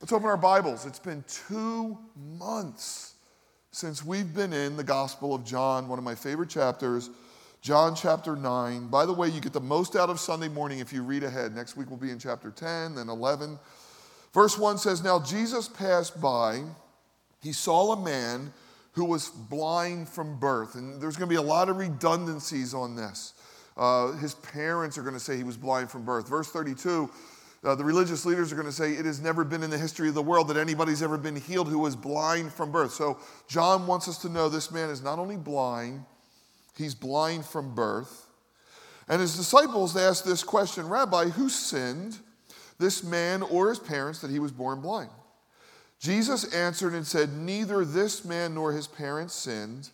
Let's open our Bibles. It's been two months since we've been in the Gospel of John, one of my favorite chapters, John chapter 9. By the way, you get the most out of Sunday morning if you read ahead. Next week we'll be in chapter 10, then 11. Verse 1 says Now Jesus passed by, he saw a man who was blind from birth. And there's going to be a lot of redundancies on this. Uh, his parents are going to say he was blind from birth. Verse 32 uh, the religious leaders are going to say it has never been in the history of the world that anybody's ever been healed who was blind from birth. So John wants us to know this man is not only blind, he's blind from birth. And his disciples asked this question Rabbi, who sinned, this man or his parents, that he was born blind? Jesus answered and said, Neither this man nor his parents sinned,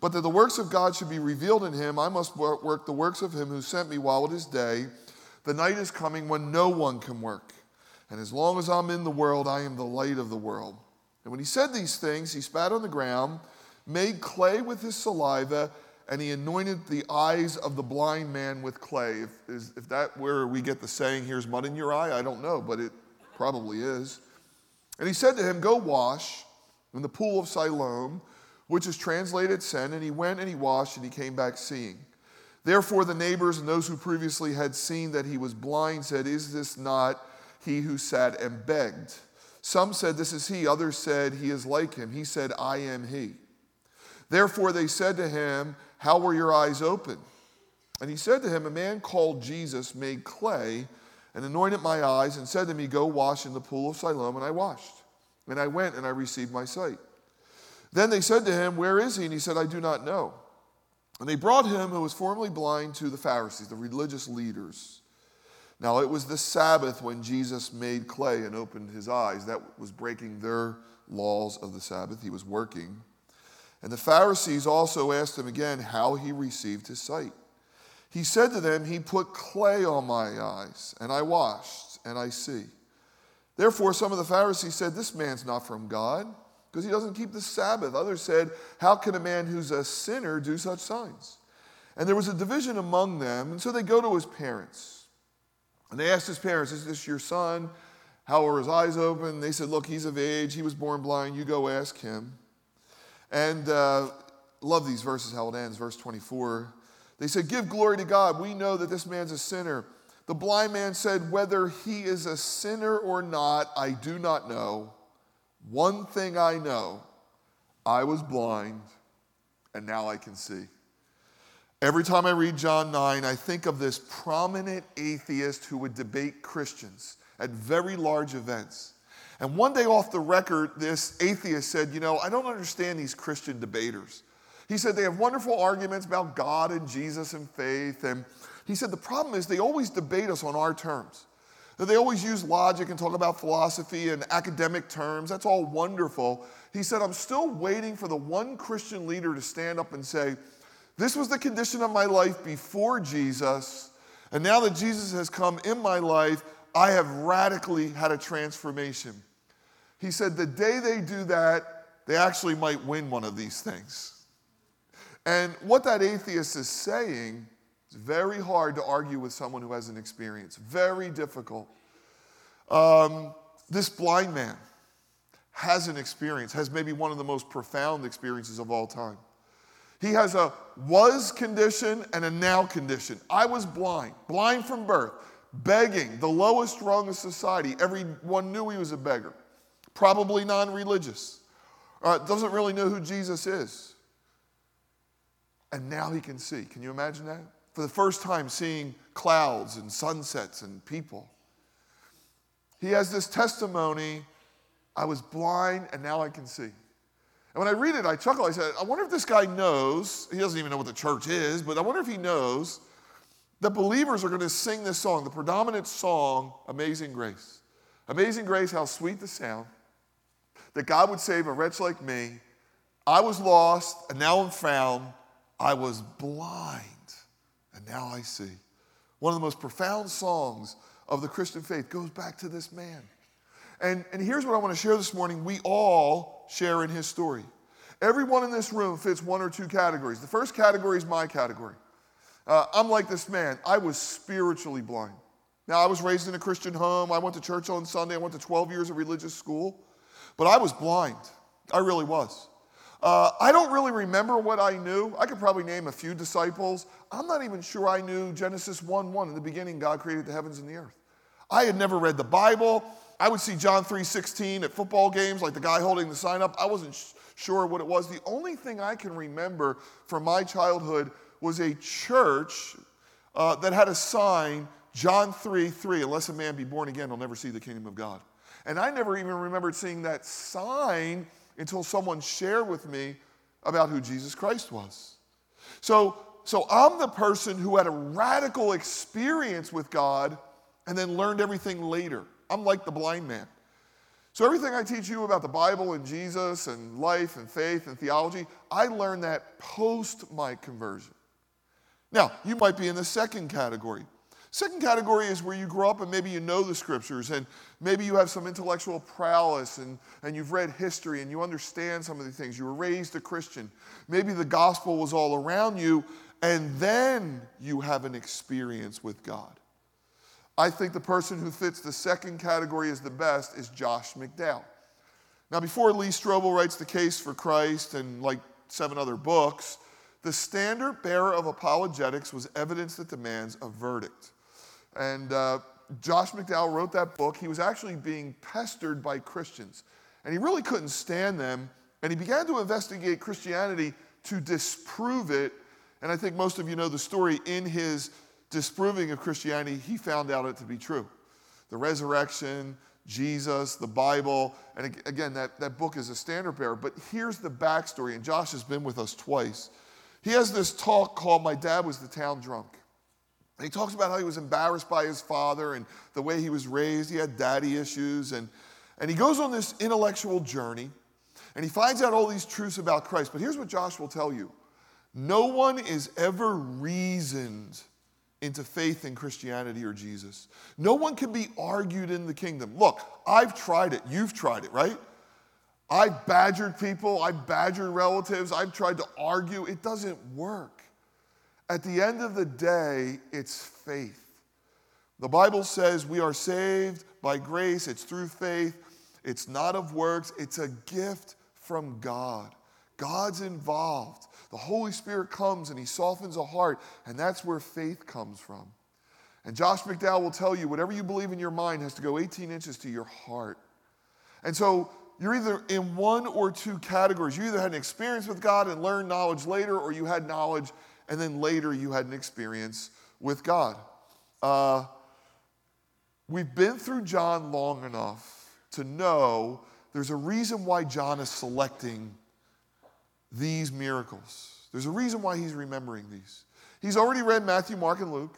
but that the works of God should be revealed in him. I must work the works of him who sent me while it is day. The night is coming when no one can work. And as long as I'm in the world, I am the light of the world. And when he said these things, he spat on the ground, made clay with his saliva, and he anointed the eyes of the blind man with clay. If, is, if that where we get the saying, here's mud in your eye, I don't know, but it probably is. And he said to him, Go wash in the pool of Siloam, which is translated sin. And he went and he washed, and he came back seeing. Therefore, the neighbors and those who previously had seen that he was blind said, Is this not he who sat and begged? Some said, This is he. Others said, He is like him. He said, I am he. Therefore, they said to him, How were your eyes open? And he said to him, A man called Jesus made clay and anointed my eyes and said to me, Go wash in the pool of Siloam. And I washed. And I went and I received my sight. Then they said to him, Where is he? And he said, I do not know. And they brought him, who was formerly blind, to the Pharisees, the religious leaders. Now it was the Sabbath when Jesus made clay and opened his eyes. That was breaking their laws of the Sabbath. He was working. And the Pharisees also asked him again how he received his sight. He said to them, He put clay on my eyes, and I washed, and I see. Therefore, some of the Pharisees said, This man's not from God because he doesn't keep the Sabbath. Others said, How can a man who's a sinner do such signs? And there was a division among them. And so they go to his parents. And they asked his parents, Is this your son? How are his eyes open? They said, Look, he's of age. He was born blind. You go ask him. And uh, love these verses, how it ends. Verse 24. They said, Give glory to God. We know that this man's a sinner. The blind man said, Whether he is a sinner or not, I do not know. One thing I know I was blind, and now I can see. Every time I read John 9, I think of this prominent atheist who would debate Christians at very large events. And one day off the record, this atheist said, You know, I don't understand these Christian debaters. He said they have wonderful arguments about God and Jesus and faith. And he said the problem is they always debate us on our terms. They always use logic and talk about philosophy and academic terms. That's all wonderful. He said, I'm still waiting for the one Christian leader to stand up and say, This was the condition of my life before Jesus, and now that Jesus has come in my life, I have radically had a transformation. He said, The day they do that, they actually might win one of these things. And what that atheist is saying it's very hard to argue with someone who has an experience, very difficult. Um, this blind man has an experience, has maybe one of the most profound experiences of all time. He has a was condition and a now condition. I was blind, blind from birth, begging, the lowest rung of society. Everyone knew he was a beggar, probably non religious, uh, doesn't really know who Jesus is. And now he can see. Can you imagine that? For the first time seeing clouds and sunsets and people. He has this testimony I was blind and now I can see. And when I read it, I chuckle. I said, I wonder if this guy knows, he doesn't even know what the church is, but I wonder if he knows that believers are going to sing this song, the predominant song, Amazing Grace. Amazing Grace, how sweet the sound that God would save a wretch like me. I was lost and now I'm found. I was blind and now I see. One of the most profound songs of the Christian faith goes back to this man. And, and here's what I want to share this morning. We all share in his story. Everyone in this room fits one or two categories. The first category is my category. Uh, I'm like this man. I was spiritually blind. Now, I was raised in a Christian home. I went to church on Sunday. I went to 12 years of religious school, but I was blind. I really was. Uh, I don't really remember what I knew. I could probably name a few disciples. I'm not even sure I knew Genesis 1 1. In the beginning, God created the heavens and the earth. I had never read the Bible. I would see John 3:16 at football games, like the guy holding the sign up. I wasn't sh- sure what it was. The only thing I can remember from my childhood was a church uh, that had a sign, John 3 3, unless a man be born again, he'll never see the kingdom of God. And I never even remembered seeing that sign until someone shared with me about who Jesus Christ was. So, so I'm the person who had a radical experience with God and then learned everything later. I'm like the blind man. So, everything I teach you about the Bible and Jesus and life and faith and theology, I learned that post my conversion. Now, you might be in the second category. Second category is where you grow up and maybe you know the scriptures and maybe you have some intellectual prowess and, and you've read history and you understand some of the things. You were raised a Christian. Maybe the gospel was all around you and then you have an experience with God. I think the person who fits the second category as the best is Josh McDowell. Now, before Lee Strobel writes The Case for Christ and like seven other books, the standard bearer of apologetics was evidence that demands a verdict. And uh, Josh McDowell wrote that book. He was actually being pestered by Christians, and he really couldn't stand them. And he began to investigate Christianity to disprove it. And I think most of you know the story. In his disproving of Christianity, he found out it to be true. The resurrection, Jesus, the Bible, and again, that, that book is a standard bearer. But here's the backstory, and Josh has been with us twice. He has this talk called My Dad Was the Town Drunk. And he talks about how he was embarrassed by his father and the way he was raised. He had daddy issues. And, and he goes on this intellectual journey and he finds out all these truths about Christ. But here's what Josh will tell you no one is ever reasoned into faith in Christianity or Jesus. No one can be argued in the kingdom. Look, I've tried it. You've tried it, right? I've badgered people, I've badgered relatives, I've tried to argue. It doesn't work. At the end of the day, it's faith. The Bible says we are saved by grace, it's through faith, it's not of works, it's a gift from God. God's involved. The Holy Spirit comes and He softens a heart, and that's where faith comes from. And Josh McDowell will tell you whatever you believe in your mind has to go 18 inches to your heart. And so you're either in one or two categories. You either had an experience with God and learned knowledge later, or you had knowledge and then later you had an experience with God. Uh, we've been through John long enough to know there's a reason why John is selecting these miracles. There's a reason why he's remembering these. He's already read Matthew, Mark, and Luke.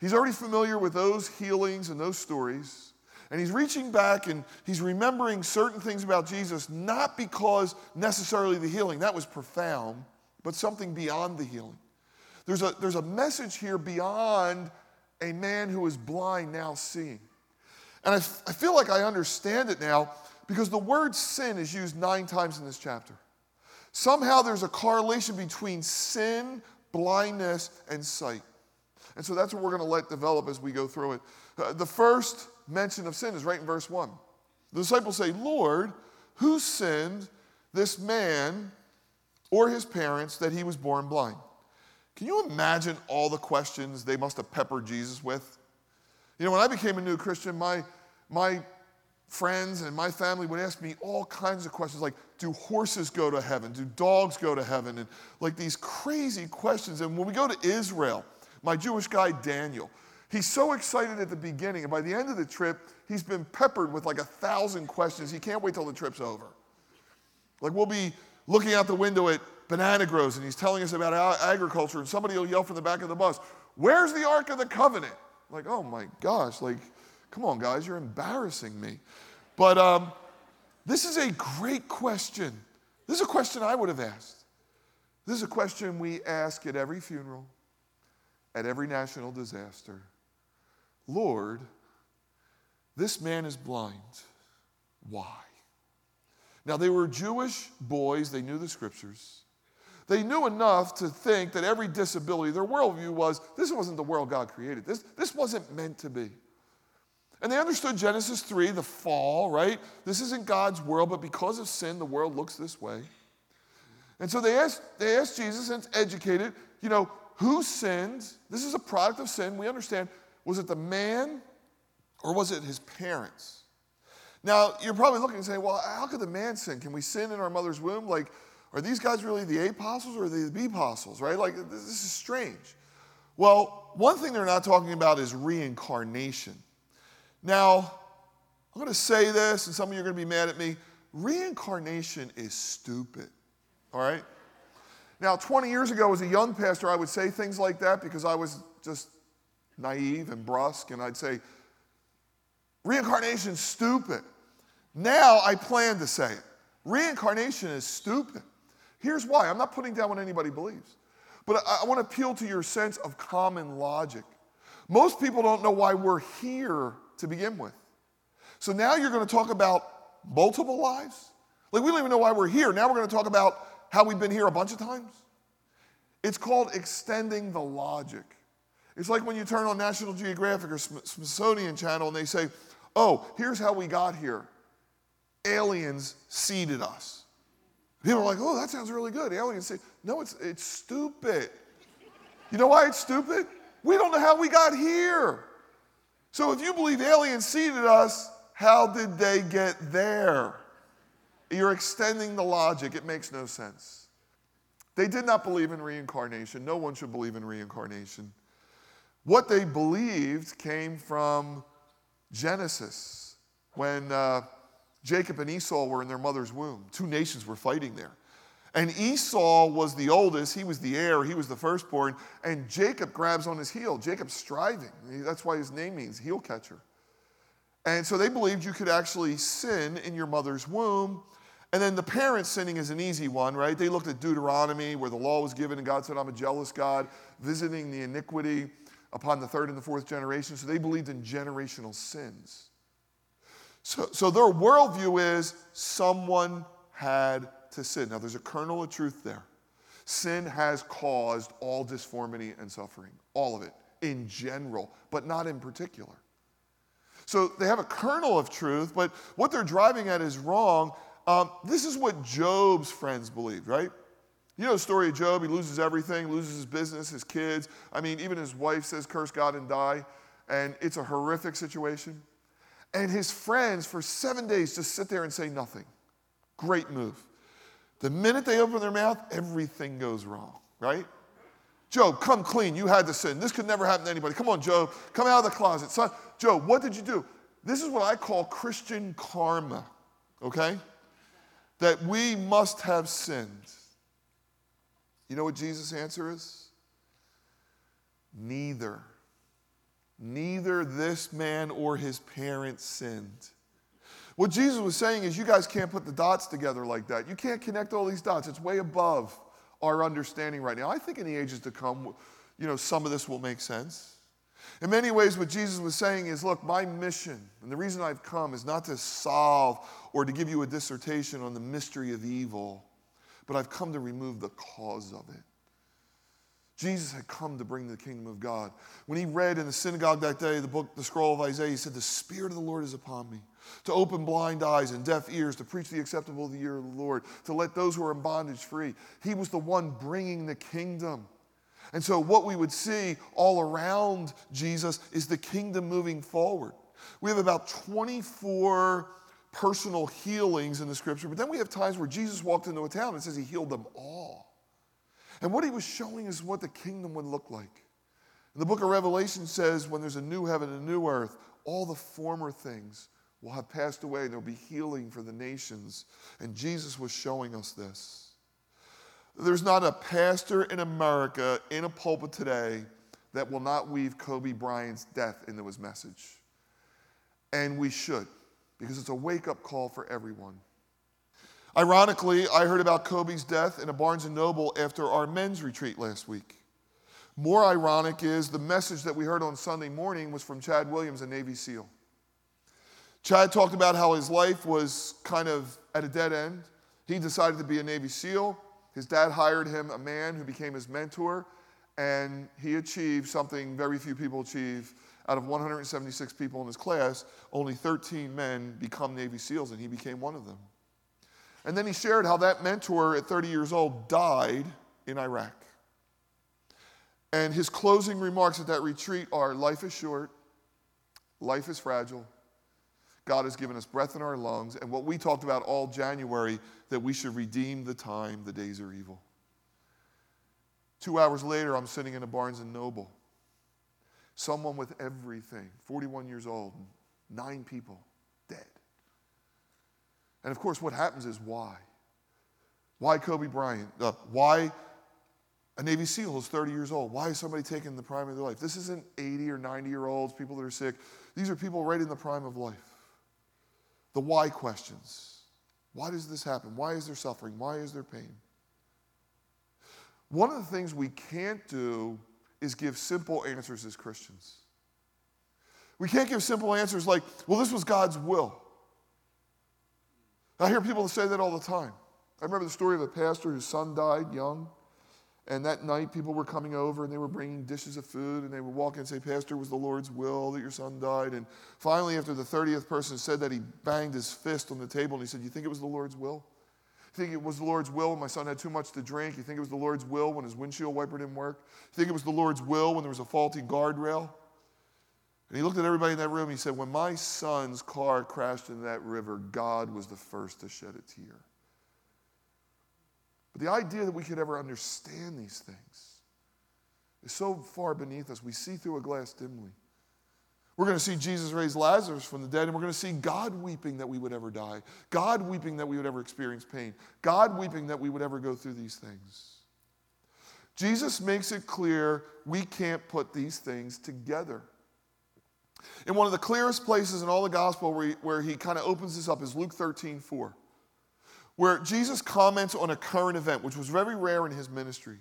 He's already familiar with those healings and those stories. And he's reaching back and he's remembering certain things about Jesus, not because necessarily the healing, that was profound, but something beyond the healing. There's a, there's a message here beyond a man who is blind now seeing. And I, f- I feel like I understand it now because the word sin is used nine times in this chapter. Somehow there's a correlation between sin, blindness, and sight. And so that's what we're going to let develop as we go through it. Uh, the first mention of sin is right in verse 1. The disciples say, Lord, who sinned, this man or his parents that he was born blind. Can you imagine all the questions they must have peppered Jesus with? You know, when I became a new Christian, my, my friends and my family would ask me all kinds of questions like, do horses go to heaven? Do dogs go to heaven? And like these crazy questions. And when we go to Israel, my Jewish guy, Daniel, he's so excited at the beginning. And by the end of the trip, he's been peppered with like a thousand questions. He can't wait till the trip's over. Like we'll be looking out the window at banana grows and he's telling us about agriculture, and somebody will yell from the back of the bus, Where's the Ark of the Covenant? Like, oh my gosh, like, come on, guys, you're embarrassing me. But um, this is a great question. This is a question I would have asked. This is a question we ask at every funeral, at every national disaster. Lord, this man is blind. Why? Now, they were Jewish boys, they knew the scriptures. they knew enough to think that every disability, their worldview was this wasn't the world God created. This, this wasn't meant to be. And they understood Genesis 3, the fall, right? This isn't God's world, but because of sin, the world looks this way. And so they asked, they asked Jesus, and educated, you know, who sinned? This is a product of sin. We understand. Was it the man or was it his parents? Now, you're probably looking and saying, well, how could the man sin? Can we sin in our mother's womb? Like, are these guys really the apostles or the B apostles, right? Like, this is strange. Well, one thing they're not talking about is reincarnation. Now, I'm going to say this, and some of you are going to be mad at me. Reincarnation is stupid, all right? Now, 20 years ago, as a young pastor, I would say things like that because I was just naive and brusque, and I'd say, reincarnation's stupid. Now I plan to say it. Reincarnation is stupid. Here's why I'm not putting down what anybody believes, but I, I want to appeal to your sense of common logic. Most people don't know why we're here to begin with. So now you're going to talk about multiple lives? Like, we don't even know why we're here. Now we're going to talk about how we've been here a bunch of times. It's called extending the logic. It's like when you turn on National Geographic or Smithsonian Channel and they say, oh, here's how we got here aliens seeded us. People are like, oh, that sounds really good. Aliens say, no, it's, it's stupid. You know why it's stupid? We don't know how we got here. So if you believe aliens seeded us, how did they get there? You're extending the logic. It makes no sense. They did not believe in reincarnation. No one should believe in reincarnation. What they believed came from Genesis when uh, Jacob and Esau were in their mother's womb. Two nations were fighting there. And Esau was the oldest, he was the heir, he was the firstborn, and Jacob grabs on his heel. Jacob's striving. That's why his name means heel catcher. And so they believed you could actually sin in your mother's womb. And then the parents sinning is an easy one, right? They looked at Deuteronomy where the law was given and God said, I'm a jealous God, visiting the iniquity upon the third and the fourth generation. So they believed in generational sins. So, so their worldview is someone had to sin. Now, there's a kernel of truth there. Sin has caused all disformity and suffering, all of it, in general, but not in particular. So they have a kernel of truth, but what they're driving at is wrong. Um, this is what Job's friends believed, right? You know the story of Job. He loses everything, loses his business, his kids. I mean, even his wife says, curse God and die. And it's a horrific situation. And his friends, for seven days, just sit there and say nothing. Great move. The minute they open their mouth, everything goes wrong, right? Job, come clean. You had to sin. This could never happen to anybody. Come on, Job. Come out of the closet. Son, Job, what did you do? This is what I call Christian karma, okay? That we must have sinned. You know what Jesus' answer is? Neither. Neither this man or his parents sinned. What Jesus was saying is, you guys can't put the dots together like that. You can't connect all these dots. It's way above our understanding right now. I think in the ages to come, you know, some of this will make sense. In many ways, what Jesus was saying is, look, my mission and the reason I've come is not to solve or to give you a dissertation on the mystery of evil but I've come to remove the cause of it. Jesus had come to bring the kingdom of God. When he read in the synagogue that day the book, the scroll of Isaiah, he said, The Spirit of the Lord is upon me to open blind eyes and deaf ears, to preach the acceptable of the year of the Lord, to let those who are in bondage free. He was the one bringing the kingdom. And so, what we would see all around Jesus is the kingdom moving forward. We have about 24 personal healings in the scripture, but then we have times where Jesus walked into a town and says he healed them all. And what he was showing is what the kingdom would look like. And the book of Revelation says when there's a new heaven and a new earth, all the former things will have passed away. There'll be healing for the nations. And Jesus was showing us this. There's not a pastor in America in a pulpit today that will not weave Kobe Bryant's death into his message. And we should because it's a wake up call for everyone. Ironically, I heard about Kobe's death in a Barnes and Noble after our men's retreat last week. More ironic is the message that we heard on Sunday morning was from Chad Williams, a Navy SEAL. Chad talked about how his life was kind of at a dead end. He decided to be a Navy SEAL. His dad hired him a man who became his mentor, and he achieved something very few people achieve. Out of 176 people in his class, only 13 men become Navy SEALs, and he became one of them. And then he shared how that mentor at 30 years old died in Iraq. And his closing remarks at that retreat are life is short, life is fragile. God has given us breath in our lungs, and what we talked about all January that we should redeem the time, the days are evil. Two hours later, I'm sitting in a Barnes and Noble. Someone with everything, 41 years old, nine people dead. And of course, what happens is why? Why Kobe Bryant? Uh, why a Navy SEAL who's 30 years old? Why is somebody taking the prime of their life? This isn't 80 or 90 year olds, people that are sick. These are people right in the prime of life. The why questions. Why does this happen? Why is there suffering? Why is there pain? One of the things we can't do is give simple answers as Christians. We can't give simple answers like, well, this was God's will. I hear people say that all the time. I remember the story of a pastor whose son died young. And that night, people were coming over and they were bringing dishes of food and they would walk in and say, Pastor, it was the Lord's will that your son died. And finally, after the 30th person said that, he banged his fist on the table and he said, You think it was the Lord's will? You think it was the Lord's will when my son had too much to drink? You think it was the Lord's will when his windshield wiper didn't work? You think it was the Lord's will when there was a faulty guardrail? And he looked at everybody in that room. and He said, When my son's car crashed into that river, God was the first to shed a tear. But the idea that we could ever understand these things is so far beneath us. We see through a glass dimly. We're going to see Jesus raise Lazarus from the dead, and we're going to see God weeping that we would ever die, God weeping that we would ever experience pain, God weeping that we would ever go through these things. Jesus makes it clear we can't put these things together. In one of the clearest places in all the gospel where he, where he kind of opens this up is Luke 13 4, where Jesus comments on a current event, which was very rare in his ministry.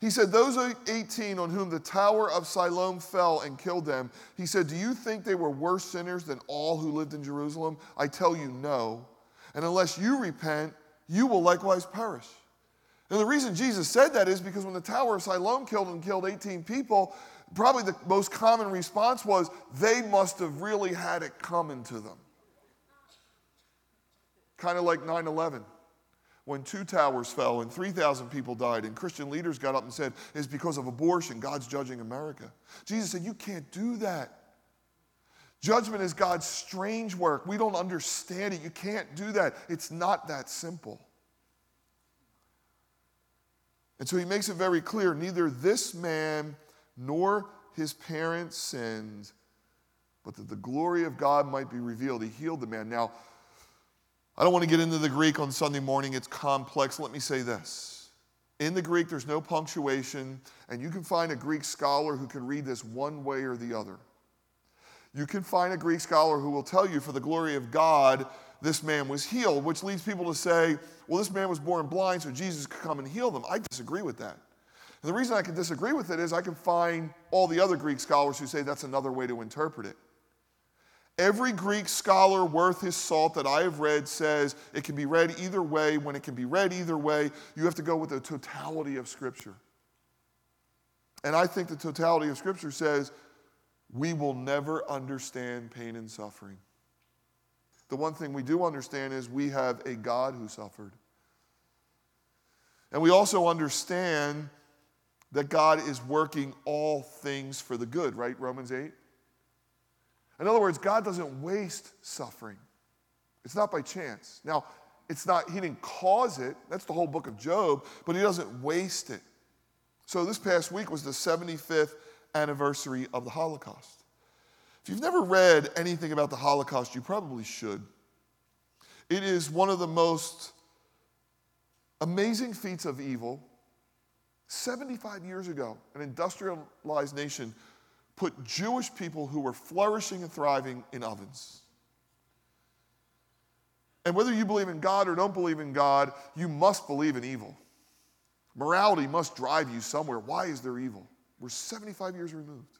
He said, Those 18 on whom the tower of Siloam fell and killed them, he said, Do you think they were worse sinners than all who lived in Jerusalem? I tell you, no. And unless you repent, you will likewise perish. And the reason Jesus said that is because when the Tower of Siloam killed and killed 18 people, probably the most common response was they must have really had it coming to them. Kind of like 9 11 when two towers fell and 3,000 people died, and Christian leaders got up and said, It's because of abortion, God's judging America. Jesus said, You can't do that. Judgment is God's strange work. We don't understand it. You can't do that. It's not that simple. And so he makes it very clear neither this man nor his parents sinned, but that the glory of God might be revealed. He healed the man. Now, I don't want to get into the Greek on Sunday morning, it's complex. Let me say this. In the Greek, there's no punctuation, and you can find a Greek scholar who can read this one way or the other. You can find a Greek scholar who will tell you, for the glory of God, this man was healed, which leads people to say, well, this man was born blind, so Jesus could come and heal them. I disagree with that. And the reason I can disagree with it is I can find all the other Greek scholars who say that's another way to interpret it. Every Greek scholar worth his salt that I have read says it can be read either way. When it can be read either way, you have to go with the totality of Scripture. And I think the totality of Scripture says we will never understand pain and suffering. The one thing we do understand is we have a God who suffered. And we also understand that God is working all things for the good, right? Romans 8. In other words, God doesn't waste suffering. It's not by chance. Now, it's not, he didn't cause it. That's the whole book of Job, but he doesn't waste it. So this past week was the 75th anniversary of the Holocaust. If you've never read anything about the Holocaust, you probably should. It is one of the most amazing feats of evil 75 years ago, an industrialized nation put Jewish people who were flourishing and thriving in ovens. And whether you believe in God or don't believe in God, you must believe in evil. Morality must drive you somewhere. Why is there evil? We're 75 years removed.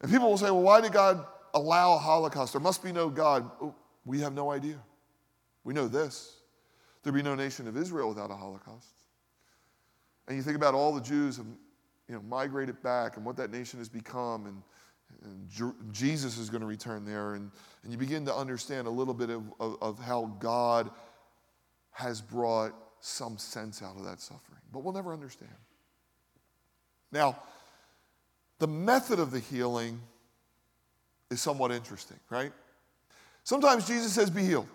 And people will say, well, why did God allow a Holocaust? There must be no God. Oh, we have no idea. We know this There'd be no nation of Israel without a Holocaust. And you think about all the Jews you know, migrated back and what that nation has become, and, and Jesus is going to return there. And, and you begin to understand a little bit of, of, of how God has brought some sense out of that suffering. But we'll never understand. Now, the method of the healing is somewhat interesting, right? Sometimes Jesus says, Be healed.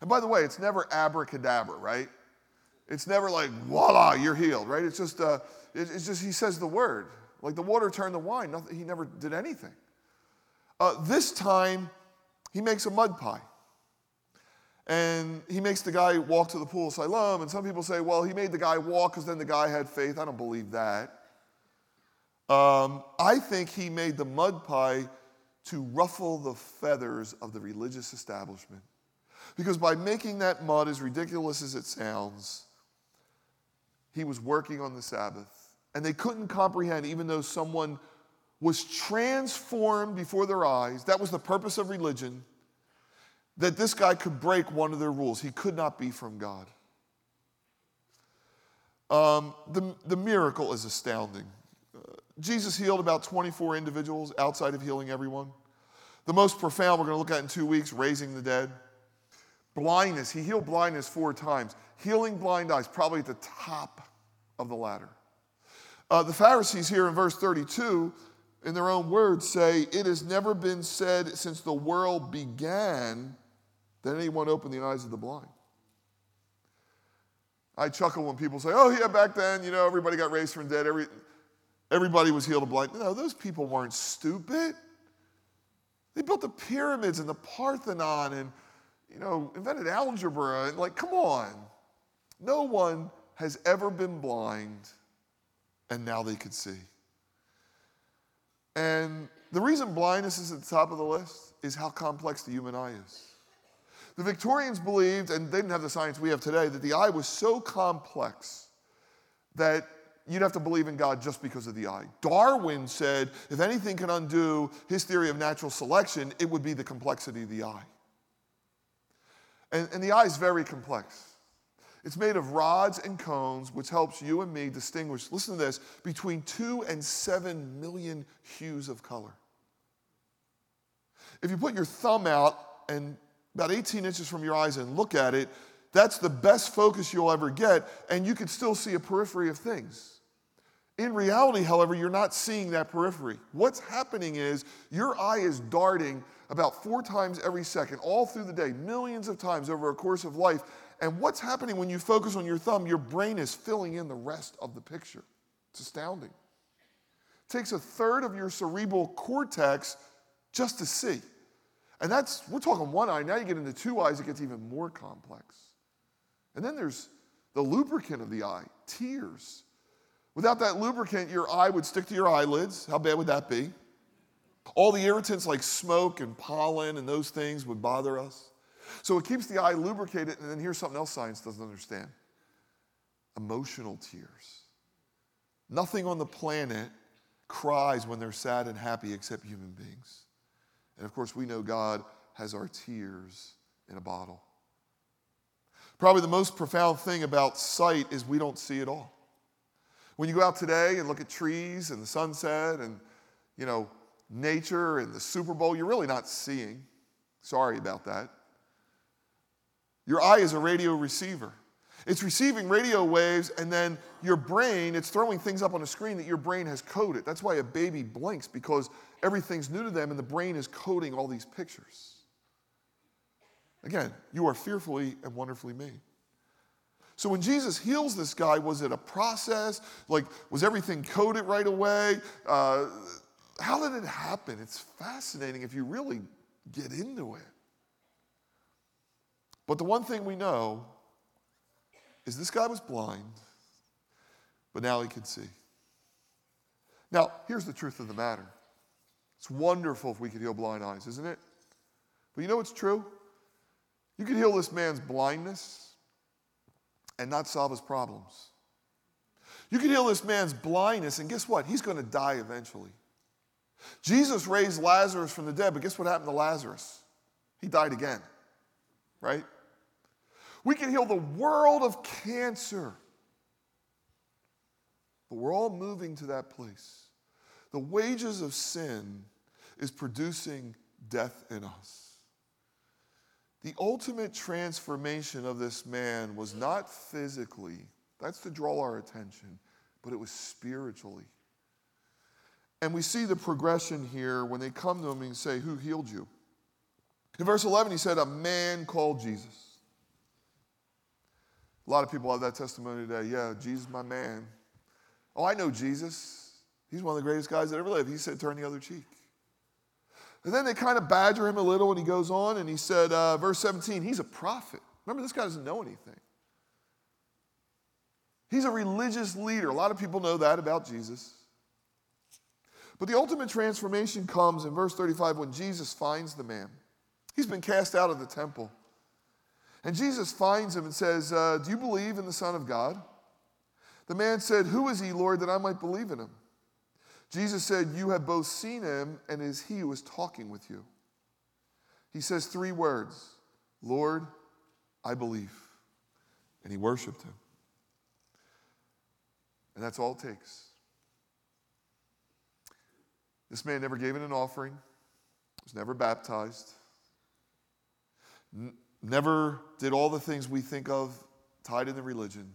And by the way, it's never abracadabra, right? It's never like, voila, you're healed, right? It's just, uh, it's just he says the word. Like the water turned to wine. Nothing, he never did anything. Uh, this time, he makes a mud pie. And he makes the guy walk to the pool of Siloam. And some people say, well, he made the guy walk because then the guy had faith. I don't believe that. Um, I think he made the mud pie to ruffle the feathers of the religious establishment. Because by making that mud, as ridiculous as it sounds, he was working on the Sabbath. And they couldn't comprehend, even though someone was transformed before their eyes, that was the purpose of religion, that this guy could break one of their rules. He could not be from God. Um, the, the miracle is astounding. Jesus healed about 24 individuals outside of healing everyone. The most profound, we're going to look at in two weeks, raising the dead. Blindness, he healed blindness four times. Healing blind eyes, probably at the top of the ladder. Uh, the Pharisees here in verse 32, in their own words, say, It has never been said since the world began that anyone opened the eyes of the blind. I chuckle when people say, Oh, yeah, back then, you know, everybody got raised from dead. Every, Everybody was healed of blind. No, those people weren't stupid. They built the pyramids and the Parthenon and, you know, invented algebra. And like, come on. No one has ever been blind and now they could see. And the reason blindness is at the top of the list is how complex the human eye is. The Victorians believed, and they didn't have the science we have today, that the eye was so complex that you'd have to believe in God just because of the eye. Darwin said if anything can undo his theory of natural selection, it would be the complexity of the eye. And, and the eye is very complex. It's made of rods and cones, which helps you and me distinguish, listen to this, between two and seven million hues of color. If you put your thumb out and about 18 inches from your eyes and look at it, that's the best focus you'll ever get, and you can still see a periphery of things. In reality, however, you're not seeing that periphery. What's happening is your eye is darting about four times every second, all through the day, millions of times over a course of life. And what's happening when you focus on your thumb? Your brain is filling in the rest of the picture. It's astounding. It takes a third of your cerebral cortex just to see. And that's, we're talking one eye. Now you get into two eyes, it gets even more complex. And then there's the lubricant of the eye, tears. Without that lubricant, your eye would stick to your eyelids. How bad would that be? All the irritants like smoke and pollen and those things would bother us. So it keeps the eye lubricated. And then here's something else science doesn't understand emotional tears. Nothing on the planet cries when they're sad and happy except human beings. And of course, we know God has our tears in a bottle. Probably the most profound thing about sight is we don't see it all. When you go out today and look at trees and the sunset and, you know, nature and the Super Bowl, you're really not seeing. Sorry about that. Your eye is a radio receiver. It's receiving radio waves, and then your brain, it's throwing things up on a screen that your brain has coded. That's why a baby blinks, because everything's new to them, and the brain is coding all these pictures. Again, you are fearfully and wonderfully made. So when Jesus heals this guy, was it a process? Like, was everything coded right away? Uh, how did it happen? It's fascinating if you really get into it. But the one thing we know is this guy was blind, but now he can see. Now, here's the truth of the matter. It's wonderful if we could heal blind eyes, isn't it? But you know what's true? You could heal this man's blindness and not solve his problems. You can heal this man's blindness, and guess what? He's going to die eventually. Jesus raised Lazarus from the dead, but guess what happened to Lazarus? He died again, right? We can heal the world of cancer. But we're all moving to that place. The wages of sin is producing death in us. The ultimate transformation of this man was not physically, that's to draw our attention, but it was spiritually. And we see the progression here when they come to him and say, Who healed you? In verse 11, he said, A man called Jesus. A lot of people have that testimony today. Yeah, Jesus, my man. Oh, I know Jesus. He's one of the greatest guys that ever lived. He said, Turn the other cheek. And then they kind of badger him a little, and he goes on and he said, uh, verse 17, he's a prophet. Remember, this guy doesn't know anything. He's a religious leader. A lot of people know that about Jesus. But the ultimate transformation comes in verse 35 when Jesus finds the man. He's been cast out of the temple. And Jesus finds him and says, uh, Do you believe in the Son of God? The man said, Who is he, Lord, that I might believe in him? Jesus said, You have both seen him, and it is he who is talking with you. He says three words Lord, I believe. And he worshiped him. And that's all it takes. This man never gave in an offering, was never baptized, never did all the things we think of tied in the religion.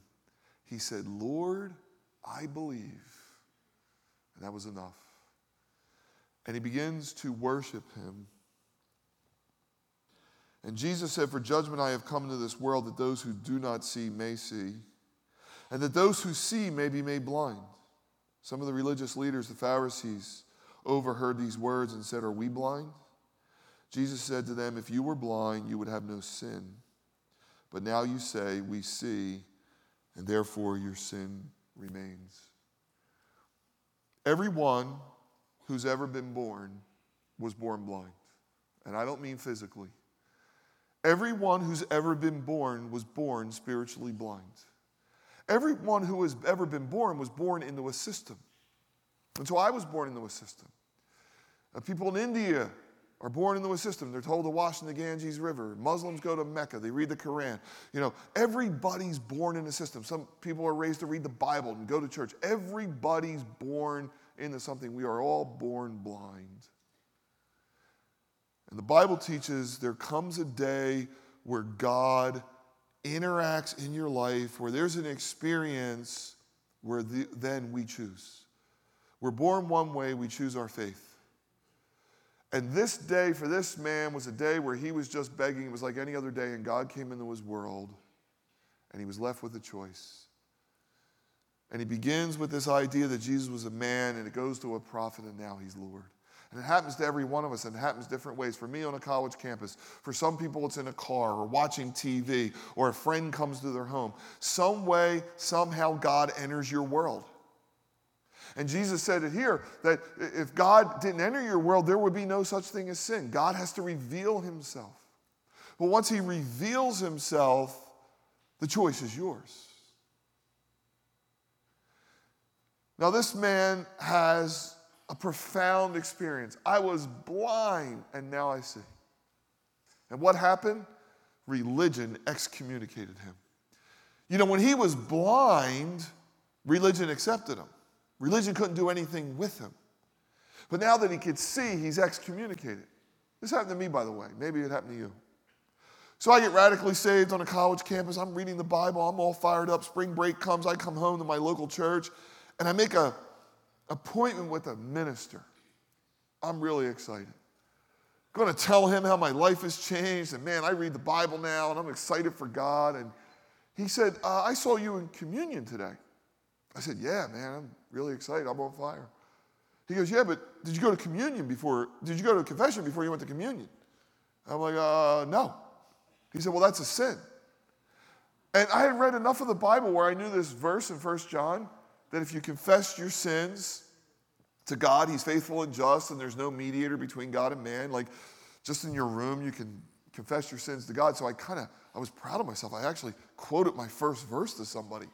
He said, Lord, I believe. And that was enough. And he begins to worship him. And Jesus said, For judgment I have come into this world that those who do not see may see, and that those who see may be made blind. Some of the religious leaders, the Pharisees, overheard these words and said, Are we blind? Jesus said to them, If you were blind, you would have no sin. But now you say, We see, and therefore your sin remains. Everyone who's ever been born was born blind. And I don't mean physically. Everyone who's ever been born was born spiritually blind. Everyone who has ever been born was born into a system. And so I was born into a system. People in India are born into a system. They're told to wash in the Ganges River. Muslims go to Mecca. They read the Quran. You know, everybody's born in a system. Some people are raised to read the Bible and go to church. Everybody's born into something. We are all born blind. And the Bible teaches there comes a day where God interacts in your life, where there's an experience where the, then we choose. We're born one way, we choose our faith. And this day for this man was a day where he was just begging. It was like any other day, and God came into his world, and he was left with a choice. And he begins with this idea that Jesus was a man, and it goes to a prophet, and now he's Lord. And it happens to every one of us, and it happens different ways. For me on a college campus, for some people, it's in a car or watching TV, or a friend comes to their home. Some way, somehow, God enters your world. And Jesus said it here that if God didn't enter your world, there would be no such thing as sin. God has to reveal himself. But once he reveals himself, the choice is yours. Now, this man has a profound experience. I was blind and now I see. And what happened? Religion excommunicated him. You know, when he was blind, religion accepted him. Religion couldn't do anything with him. But now that he could see, he's excommunicated. This happened to me, by the way. Maybe it happened to you. So I get radically saved on a college campus. I'm reading the Bible. I'm all fired up. Spring break comes. I come home to my local church and I make a appointment with a minister. I'm really excited. I'm going to tell him how my life has changed. And man, I read the Bible now and I'm excited for God. And he said, uh, I saw you in communion today. I said, Yeah, man, I'm really excited. I'm on fire. He goes, Yeah, but did you go to communion before? Did you go to confession before you went to communion? I'm like, uh, No. He said, Well, that's a sin. And I had read enough of the Bible where I knew this verse in 1 John that if you confess your sins to God, He's faithful and just, and there's no mediator between God and man. Like, just in your room, you can confess your sins to God. So I kind of, I was proud of myself. I actually quoted my first verse to somebody.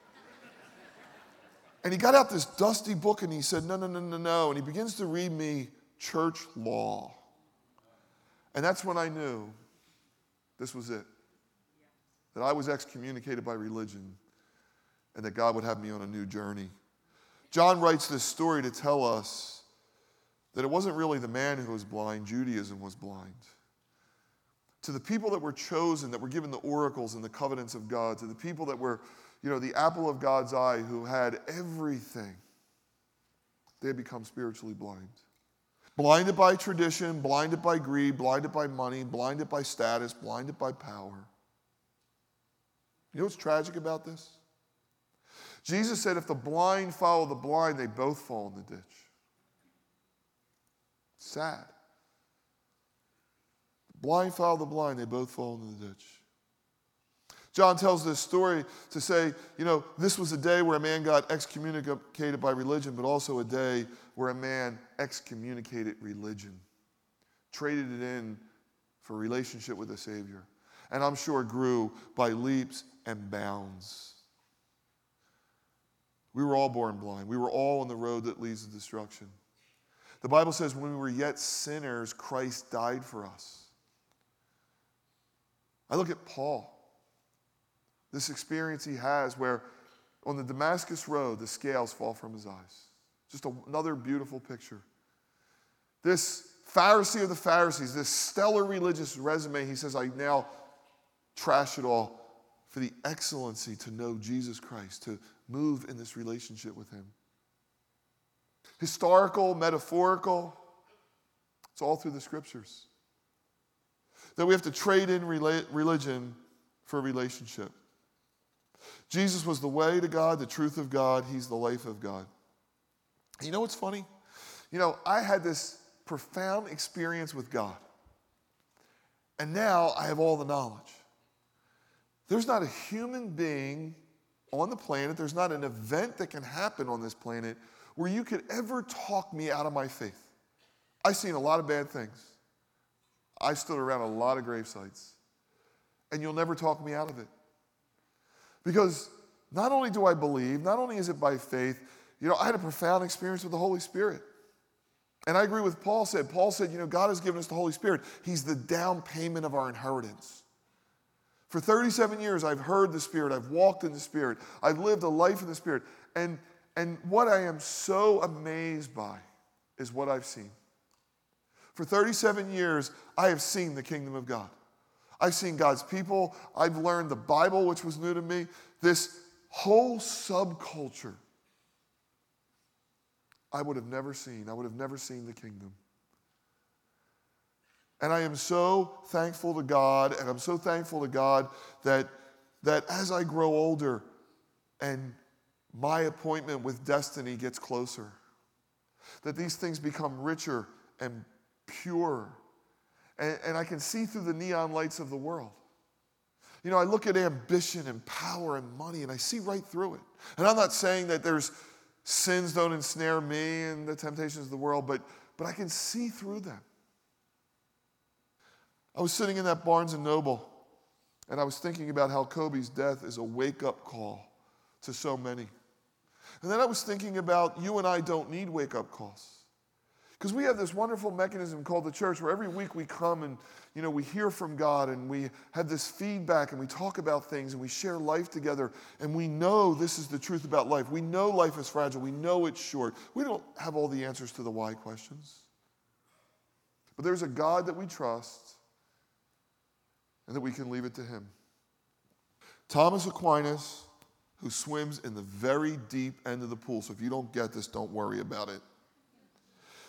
And he got out this dusty book and he said, No, no, no, no, no. And he begins to read me church law. And that's when I knew this was it. that I was excommunicated by religion and that God would have me on a new journey. John writes this story to tell us that it wasn't really the man who was blind, Judaism was blind. To the people that were chosen, that were given the oracles and the covenants of God, to the people that were, you know, the apple of God's eye who had everything, they become spiritually blind. Blinded by tradition, blinded by greed, blinded by money, blinded by status, blinded by power. You know what's tragic about this? Jesus said if the blind follow the blind, they both fall in the ditch. Sad. The blind follow the blind, they both fall in the ditch. John tells this story to say, you know, this was a day where a man got excommunicated by religion, but also a day where a man excommunicated religion, traded it in for relationship with the Savior. And I'm sure grew by leaps and bounds. We were all born blind. We were all on the road that leads to destruction. The Bible says, when we were yet sinners, Christ died for us. I look at Paul, this experience he has where on the Damascus Road, the scales fall from his eyes. Just another beautiful picture. This Pharisee of the Pharisees, this stellar religious resume, he says, I now trash it all for the excellency to know Jesus Christ, to move in this relationship with Him. Historical, metaphorical, it's all through the scriptures. That we have to trade in religion for relationship. Jesus was the way to God, the truth of God, He's the life of God. You know what's funny? You know, I had this profound experience with God, and now I have all the knowledge. There's not a human being on the planet, there's not an event that can happen on this planet where you could ever talk me out of my faith. I've seen a lot of bad things. I stood around a lot of grave sites, and you'll never talk me out of it. Because not only do I believe, not only is it by faith, you know, I had a profound experience with the Holy Spirit. And I agree with Paul said. Paul said, you know, God has given us the Holy Spirit. He's the down payment of our inheritance. For 37 years, I've heard the Spirit, I've walked in the Spirit, I've lived a life in the Spirit. And, and what I am so amazed by is what I've seen. For 37 years, I have seen the kingdom of God. I've seen God's people. I've learned the Bible, which was new to me. This whole subculture I would have never seen. I would have never seen the kingdom. And I am so thankful to God, and I'm so thankful to God that, that as I grow older and my appointment with destiny gets closer, that these things become richer and pure. And, and I can see through the neon lights of the world. You know, I look at ambition and power and money and I see right through it. And I'm not saying that there's sins don't ensnare me and the temptations of the world, but, but I can see through them. I was sitting in that Barnes and Noble and I was thinking about how Kobe's death is a wake up call to so many. And then I was thinking about you and I don't need wake up calls. Because we have this wonderful mechanism called the church where every week we come and you know we hear from God and we have this feedback and we talk about things and we share life together and we know this is the truth about life. We know life is fragile. We know it's short. We don't have all the answers to the why questions. But there's a God that we trust and that we can leave it to him. Thomas Aquinas, who swims in the very deep end of the pool, so if you don't get this, don't worry about it,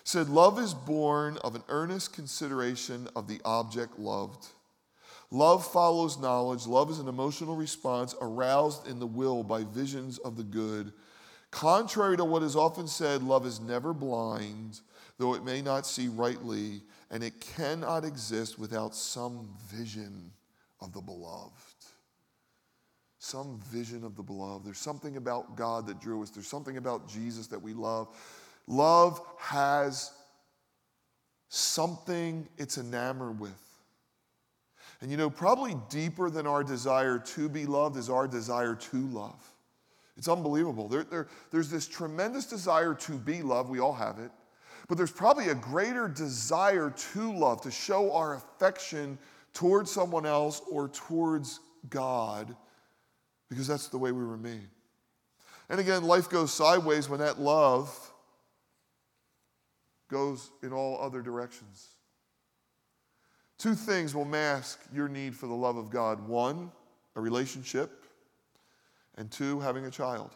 said, Love is born of an earnest consideration of the object loved. Love follows knowledge. Love is an emotional response aroused in the will by visions of the good. Contrary to what is often said, love is never blind, though it may not see rightly, and it cannot exist without some vision of the beloved. Some vision of the beloved. There's something about God that drew us, there's something about Jesus that we love. Love has something it's enamored with. And you know, probably deeper than our desire to be loved is our desire to love. It's unbelievable. There, there, there's this tremendous desire to be loved. We all have it. But there's probably a greater desire to love, to show our affection towards someone else or towards God because that's the way we were made. And again, life goes sideways when that love goes in all other directions. Two things will mask your need for the love of God one, a relationship, and two, having a child.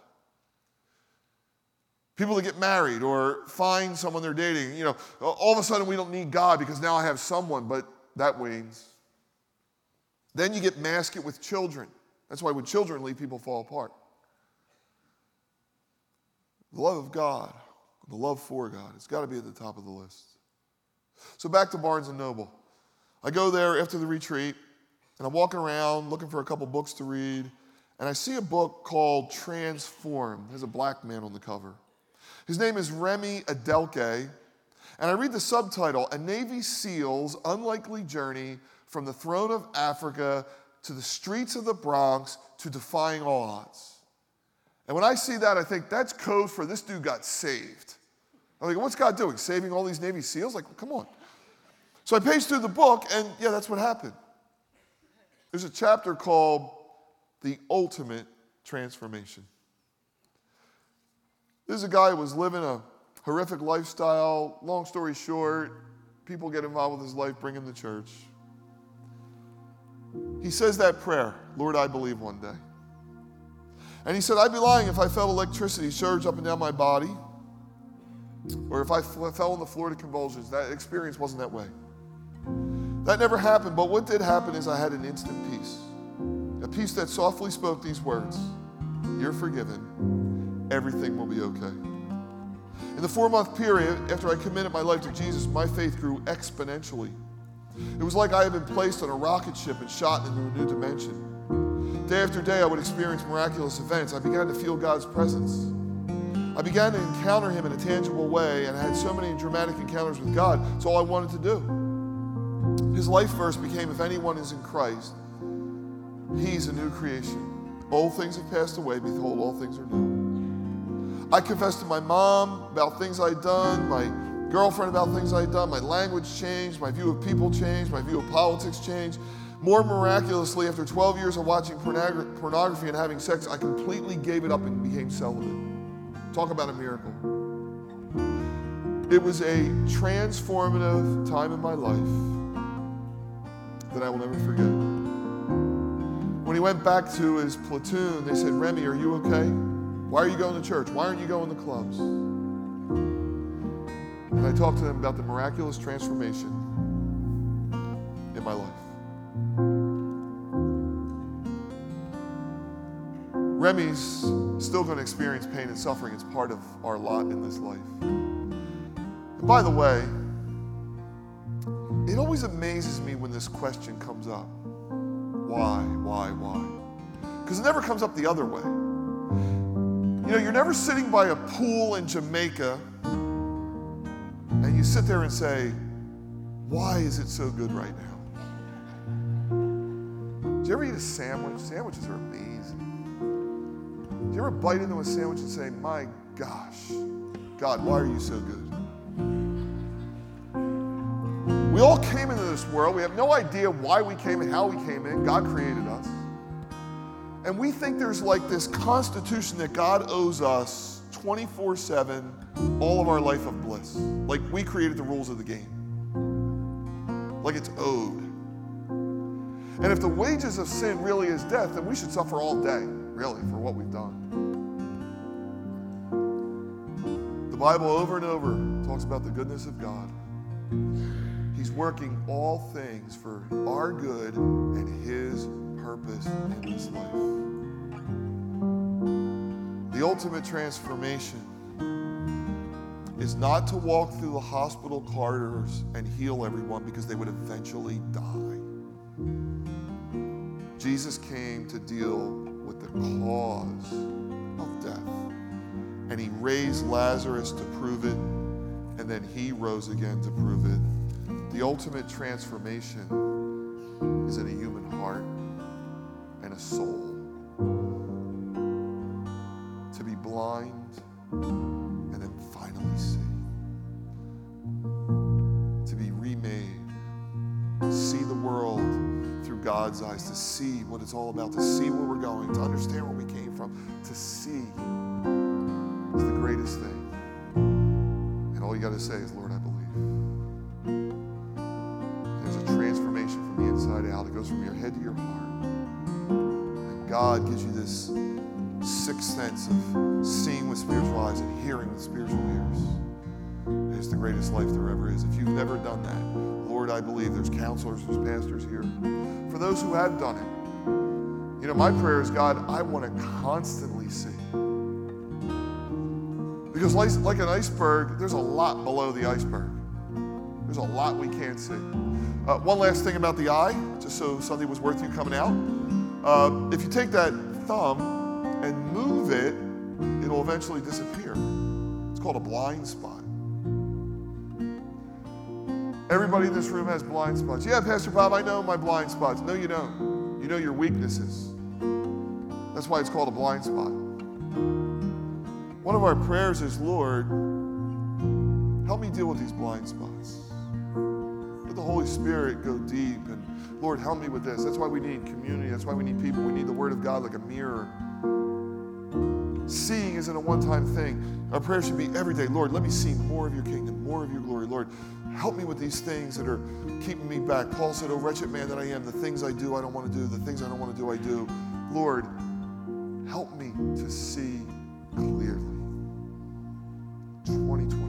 People that get married or find someone they're dating, you know, all of a sudden we don't need God because now I have someone, but that wanes. Then you get mask it with children. That's why when children leave, people fall apart. The love of God, the love for God, it's got to be at the top of the list. So back to Barnes and Noble. I go there after the retreat, and I'm walking around looking for a couple books to read, and I see a book called Transform. There's a black man on the cover. His name is Remi Adeleke, and I read the subtitle A Navy SEAL's Unlikely Journey from the Throne of Africa to the streets of the Bronx to defying all odds. And when I see that, I think that's code for this dude got saved. I'm like, what's God doing? Saving all these Navy SEALs? Like, come on. So I paged through the book, and yeah, that's what happened. There's a chapter called The Ultimate Transformation. This is a guy who was living a horrific lifestyle. Long story short, people get involved with his life, bring him to church. He says that prayer Lord, I believe one day. And he said, I'd be lying if I felt electricity surge up and down my body, or if I fell on the floor to convulsions. That experience wasn't that way. That never happened, but what did happen is I had an instant peace. A peace that softly spoke these words You're forgiven. Everything will be okay. In the four month period after I committed my life to Jesus, my faith grew exponentially. It was like I had been placed on a rocket ship and shot into a new dimension. Day after day, I would experience miraculous events. I began to feel God's presence. I began to encounter Him in a tangible way, and I had so many dramatic encounters with God. It's all I wanted to do. His life verse became If anyone is in Christ, he's a new creation. Old things have passed away, behold, all things are new. I confessed to my mom about things I'd done, my girlfriend about things I'd done. My language changed, my view of people changed, my view of politics changed. More miraculously, after 12 years of watching pornography and having sex, I completely gave it up and became celibate. Talk about a miracle. It was a transformative time in my life that I will never forget. When he went back to his platoon, they said, Remi, are you okay? Why are you going to church? Why aren't you going to clubs? And I talked to them about the miraculous transformation in my life. Remi's still going to experience pain and suffering. It's part of our lot in this life. And by the way, it always amazes me when this question comes up why, why, why? Because it never comes up the other way. You know, you're never sitting by a pool in Jamaica and you sit there and say, why is it so good right now? Did you ever eat a sandwich? Sandwiches are amazing. Do you ever bite into a sandwich and say, my gosh, God, why are you so good? We all came into this world. We have no idea why we came and how we came in. God created us. And we think there's like this constitution that God owes us 24 7 all of our life of bliss. Like we created the rules of the game. Like it's owed. And if the wages of sin really is death, then we should suffer all day, really, for what we've done. The Bible over and over talks about the goodness of God. He's working all things for our good and His purpose in this life. The ultimate transformation is not to walk through the hospital corridors and heal everyone because they would eventually die. Jesus came to deal the cause of death. And he raised Lazarus to prove it, and then he rose again to prove it. The ultimate transformation is in a human heart and a soul. What it's all about, to see where we're going, to understand where we came from, to see is the greatest thing. And all you got to say is, Lord, I believe. There's a transformation from the inside out. It goes from your head to your heart. And God gives you this sixth sense of seeing with spiritual eyes and hearing with spiritual ears. It's the greatest life there ever is. If you've never done that, Lord, I believe there's counselors, there's pastors here. For those who have done it, you know, my prayer is, God, I want to constantly see. Because, like, like an iceberg, there's a lot below the iceberg. There's a lot we can't see. Uh, one last thing about the eye, just so Sunday was worth you coming out. Uh, if you take that thumb and move it, it'll eventually disappear. It's called a blind spot. Everybody in this room has blind spots. Yeah, Pastor Bob, I know my blind spots. No, you don't. You know your weaknesses. That's why it's called a blind spot. One of our prayers is, Lord, help me deal with these blind spots. Let the Holy Spirit go deep and Lord, help me with this. That's why we need community. That's why we need people. We need the Word of God like a mirror. Seeing isn't a one time thing. Our prayer should be every day Lord, let me see more of your kingdom, more of your glory. Lord, help me with these things that are keeping me back. Paul said, Oh, wretched man that I am, the things I do, I don't want to do. The things I don't want to do, I do. Lord, Help me to see clearly. 2020.